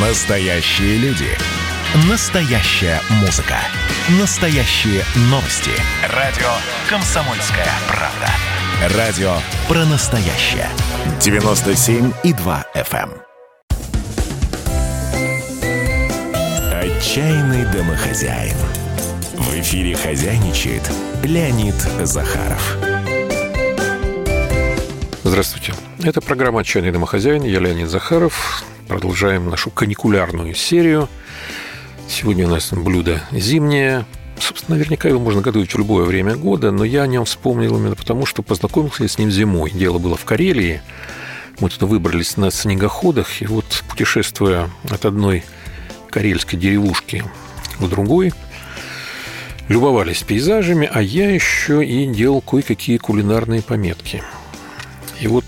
Настоящие люди. Настоящая музыка. Настоящие новости. Радио «Комсомольская правда». Радио про настоящее. 97,2 FM. эм. Отчаянный домохозяин. В эфире хозяйничает Леонид Захаров. Здравствуйте. Это программа «Отчаянный домохозяин». Я Леонид Захаров. Продолжаем нашу каникулярную серию. Сегодня у нас блюдо зимнее. Собственно, наверняка его можно готовить в любое время года, но я о нем вспомнил именно потому, что познакомился я с ним зимой. Дело было в Карелии. Мы туда выбрались на снегоходах, и вот путешествуя от одной карельской деревушки к другой, любовались пейзажами, а я еще и делал кое-какие кулинарные пометки. И вот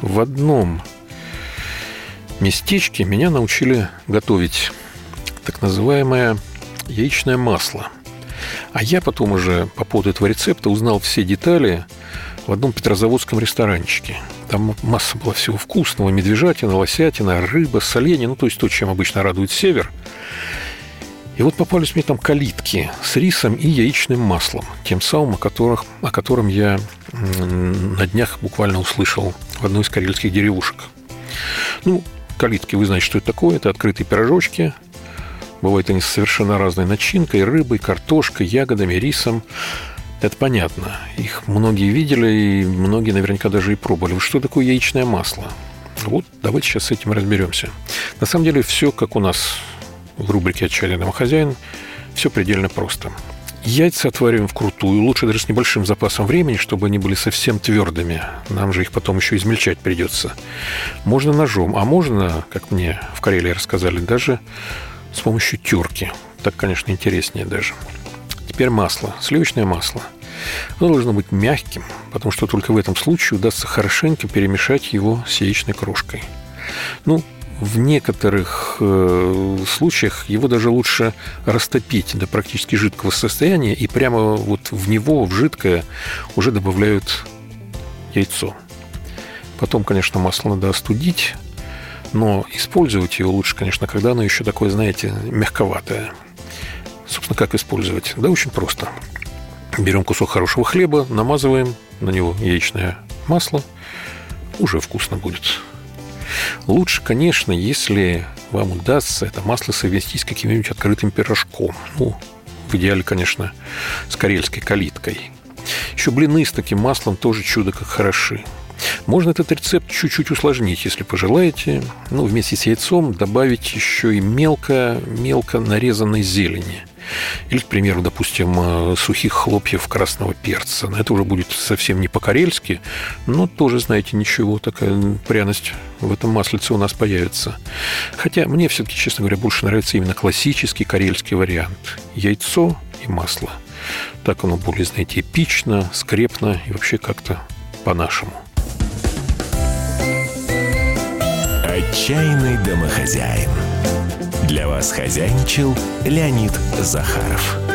в одном местечке меня научили готовить так называемое яичное масло. А я потом уже по поводу этого рецепта узнал все детали в одном петрозаводском ресторанчике. Там масса была всего вкусного. Медвежатина, лосятина, рыба, соленья. Ну, то есть то, чем обычно радует север. И вот попались мне там калитки с рисом и яичным маслом. Тем самым, о, которых, о котором я на днях буквально услышал в одной из карельских деревушек. Ну, калитки, вы знаете, что это такое. Это открытые пирожочки. Бывают они совершенно разной начинкой. Рыбой, картошкой, ягодами, рисом. Это понятно. Их многие видели, и многие наверняка даже и пробовали. Что такое яичное масло? Вот давайте сейчас с этим разберемся. На самом деле все как у нас в рубрике «Отчаянный домохозяин». Все предельно просто. Яйца отвариваем вкрутую, лучше даже с небольшим запасом времени, чтобы они были совсем твердыми. Нам же их потом еще измельчать придется. Можно ножом, а можно, как мне в Карелии рассказали, даже с помощью терки. Так, конечно, интереснее даже. Теперь масло, сливочное масло. Оно должно быть мягким, потому что только в этом случае удастся хорошенько перемешать его с яичной крошкой. Ну, в некоторых э, случаях его даже лучше растопить до практически жидкого состояния и прямо вот в него, в жидкое, уже добавляют яйцо. Потом, конечно, масло надо остудить, но использовать его лучше, конечно, когда оно еще такое, знаете, мягковатое. Собственно, как использовать? Да очень просто. Берем кусок хорошего хлеба, намазываем на него яичное масло, уже вкусно будет. Лучше, конечно, если вам удастся это масло совместить с каким-нибудь открытым пирожком. Ну, в идеале, конечно, с карельской калиткой. Еще блины с таким маслом тоже чудо как хороши. Можно этот рецепт чуть-чуть усложнить, если пожелаете. Ну, вместе с яйцом добавить еще и мелко-мелко нарезанной зелени. Или, к примеру, допустим, э, сухих хлопьев красного перца. Это уже будет совсем не по-карельски, но тоже, знаете, ничего, такая пряность в этом маслице у нас появится. Хотя мне все-таки, честно говоря, больше нравится именно классический карельский вариант. Яйцо и масло. Так оно более, знаете, эпично, скрепно и вообще как-то по-нашему. Отчаянный домохозяин. Для вас хозяйничал Леонид Захаров.